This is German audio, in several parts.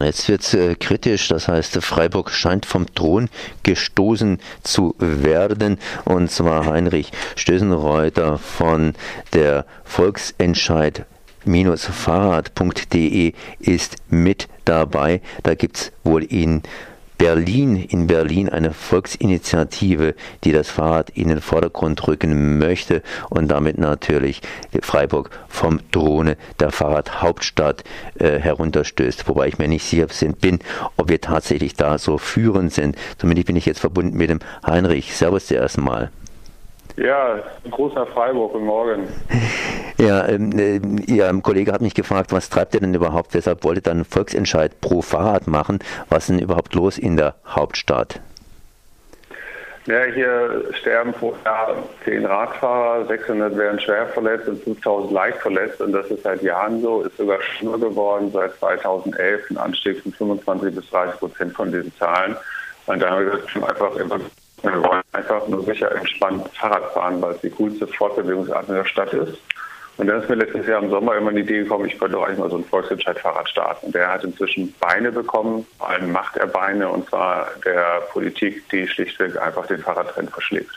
Jetzt wird es äh, kritisch, das heißt, Freiburg scheint vom Thron gestoßen zu werden. Und zwar Heinrich Stößenreuter von der Volksentscheid fahrrad.de ist mit dabei. Da gibt es wohl in Berlin, in Berlin eine Volksinitiative, die das Fahrrad in den Vordergrund rücken möchte und damit natürlich Freiburg vom Drohne der Fahrradhauptstadt äh, herunterstößt. Wobei ich mir nicht sicher bin, ob wir tatsächlich da so führend sind. Zumindest bin ich jetzt verbunden mit dem Heinrich. Servus dir erstmal. Ja, ein großer Freiburg, guten Morgen. Ja, ähm, äh, Ihr Kollege hat mich gefragt, was treibt ihr denn überhaupt? Weshalb wollte dann Volksentscheid pro Fahrrad machen? Was ist denn überhaupt los in der Hauptstadt? Ja, hier sterben pro Jahr zehn Radfahrer, 600 werden schwer verletzt und 5000 leicht verletzt. Und das ist seit Jahren so, ist sogar schlimmer geworden seit 2011, ein Anstieg von 25 bis 30 Prozent von diesen Zahlen. Und da haben wir gesagt, einfach immer wir wollen einfach nur sicher entspannt Fahrrad fahren, weil es die coolste Fortbewegungsart in der Stadt ist. Und dann ist mir letztes Jahr im Sommer immer die Idee gekommen, ich könnte eigentlich mal so ein Volksentscheid-Fahrrad starten. Der hat inzwischen Beine bekommen, vor allem macht er Beine, und zwar der Politik, die schlichtweg einfach den Fahrradtrend verschlägt.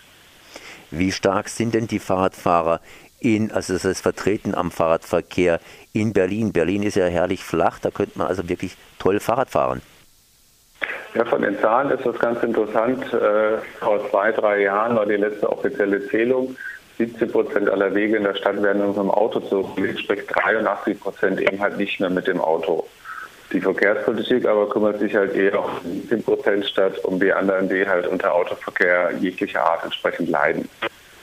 Wie stark sind denn die Fahrradfahrer in, also das heißt vertreten am Fahrradverkehr in Berlin? Berlin ist ja herrlich flach, da könnte man also wirklich toll Fahrrad fahren. Ja, von den Zahlen ist das ganz interessant. Äh, vor zwei, drei Jahren war die letzte offizielle Zählung. 17 Prozent aller Wege in der Stadt werden mit dem Auto zurückgelegt, sprich 83 Prozent eben halt nicht mehr mit dem Auto. Die Verkehrspolitik aber kümmert sich halt eher um 17 Prozent statt um die anderen, die halt unter Autoverkehr jeglicher Art entsprechend leiden.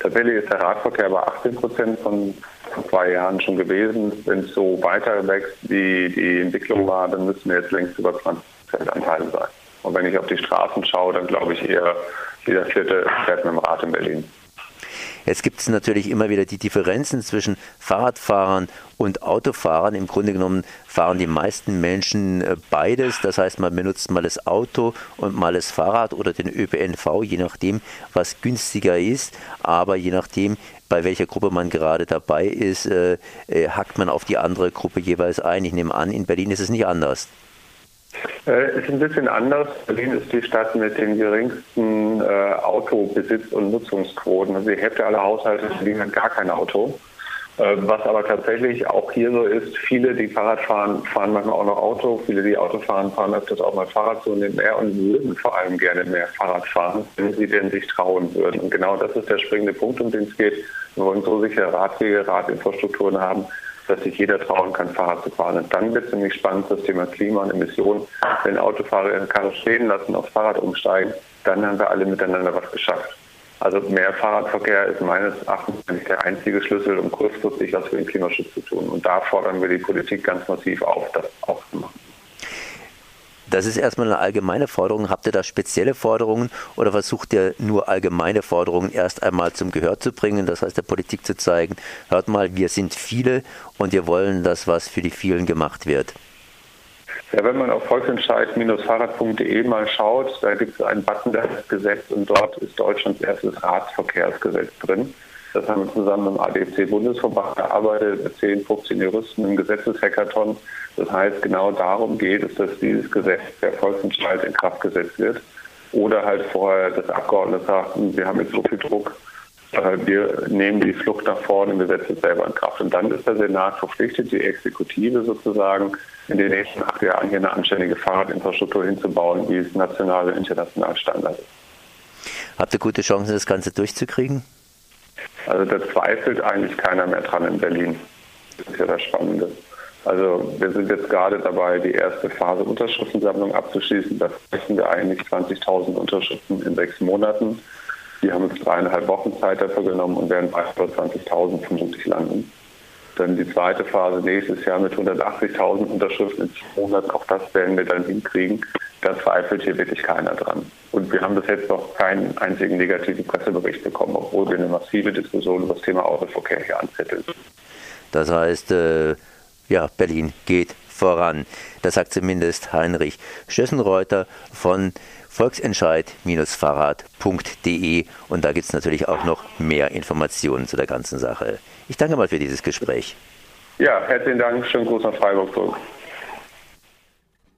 Tatsächlich ist der Radverkehr bei 18 Prozent von vor zwei Jahren schon gewesen. Wenn es so weiter wächst, wie die Entwicklung war, dann müssen wir jetzt längst über 20 Prozent Anteile sein. Und wenn ich auf die Straßen schaue, dann glaube ich eher, jeder Vierte fährt mit dem Rad in Berlin. Jetzt gibt es natürlich immer wieder die Differenzen zwischen Fahrradfahrern und Autofahrern. Im Grunde genommen fahren die meisten Menschen äh, beides. Das heißt, man benutzt mal das Auto und mal das Fahrrad oder den ÖPNV, je nachdem, was günstiger ist. Aber je nachdem, bei welcher Gruppe man gerade dabei ist, äh, äh, hackt man auf die andere Gruppe jeweils ein. Ich nehme an, in Berlin ist es nicht anders. Äh, ist ein bisschen anders. Berlin ist die Stadt mit den geringsten äh, Autobesitz- und Nutzungsquoten. Also die Hälfte aller Haushalte in Berlin hat gar kein Auto. Äh, was aber tatsächlich auch hier so ist, viele, die Fahrrad fahren, fahren manchmal auch noch Auto. Viele, die Auto fahren, fahren öfters auch mal Fahrrad so mehr und würden vor allem gerne mehr Fahrrad fahren, wenn sie denn sich trauen würden. Und genau das ist der springende Punkt, um den es geht. Wir wollen so sichere Radwege, Radinfrastrukturen haben, dass sich jeder trauen kann, Fahrrad zu fahren. Und dann wird es nämlich spannend, das Thema Klima und Emissionen. Wenn Autofahrer ihre Karre stehen lassen, aufs Fahrrad umsteigen, dann haben wir alle miteinander was geschafft. Also mehr Fahrradverkehr ist meines Erachtens der einzige Schlüssel, um kurzfristig was für den Klimaschutz zu tun. Und da fordern wir die Politik ganz massiv auf, das auch zu machen. Das ist erstmal eine allgemeine Forderung. Habt ihr da spezielle Forderungen oder versucht ihr nur allgemeine Forderungen erst einmal zum Gehör zu bringen? Das heißt, der Politik zu zeigen, hört mal, wir sind viele und wir wollen, dass was für die vielen gemacht wird. Ja, wenn man auf volksentscheid-fahrrad.de mal schaut, da gibt es einen Button, der ist Gesetz und dort ist Deutschlands erstes Radverkehrsgesetz drin. Das haben wir zusammen im ADC-Bundesverband gearbeitet, mit 10, 15 Juristen im Gesetzeshackathon. Das heißt, genau darum geht es, dass dieses Gesetz der Volksentscheid in Kraft gesetzt wird. Oder halt vorher das Abgeordnete sagt, hm, wir haben jetzt so viel Druck, äh, wir nehmen die Flucht nach vorne und wir setzen es selber in Kraft. Und dann ist der Senat verpflichtet, die Exekutive sozusagen in den nächsten acht Jahren hier eine anständige Fahrradinfrastruktur hinzubauen, wie es national und international Standard ist. Habt ihr gute Chancen, das Ganze durchzukriegen? Also da zweifelt eigentlich keiner mehr dran in Berlin. Das ist ja das Spannende. Also wir sind jetzt gerade dabei, die erste Phase Unterschriftensammlung abzuschließen. Da sprechen wir eigentlich 20.000 Unterschriften in sechs Monaten. Die haben uns dreieinhalb Wochen Zeit dafür genommen und werden bei 20.000 vermutlich landen. Dann die zweite Phase nächstes Jahr mit 180.000 Unterschriften in zwei Monaten. Auch das werden wir dann hinkriegen. Da zweifelt hier wirklich keiner dran. Und wir haben bis jetzt noch keinen einzigen negativen Pressebericht bekommen, obwohl wir eine massive Diskussion über das Thema Autoverkehr hier anzetteln. Das heißt, äh, ja, Berlin geht voran. Das sagt zumindest Heinrich Stössenreuter von volksentscheid-fahrrad.de und da gibt es natürlich auch noch mehr Informationen zu der ganzen Sache. Ich danke mal für dieses Gespräch. Ja, herzlichen Dank. Schönen Gruß nach Freiburg zurück.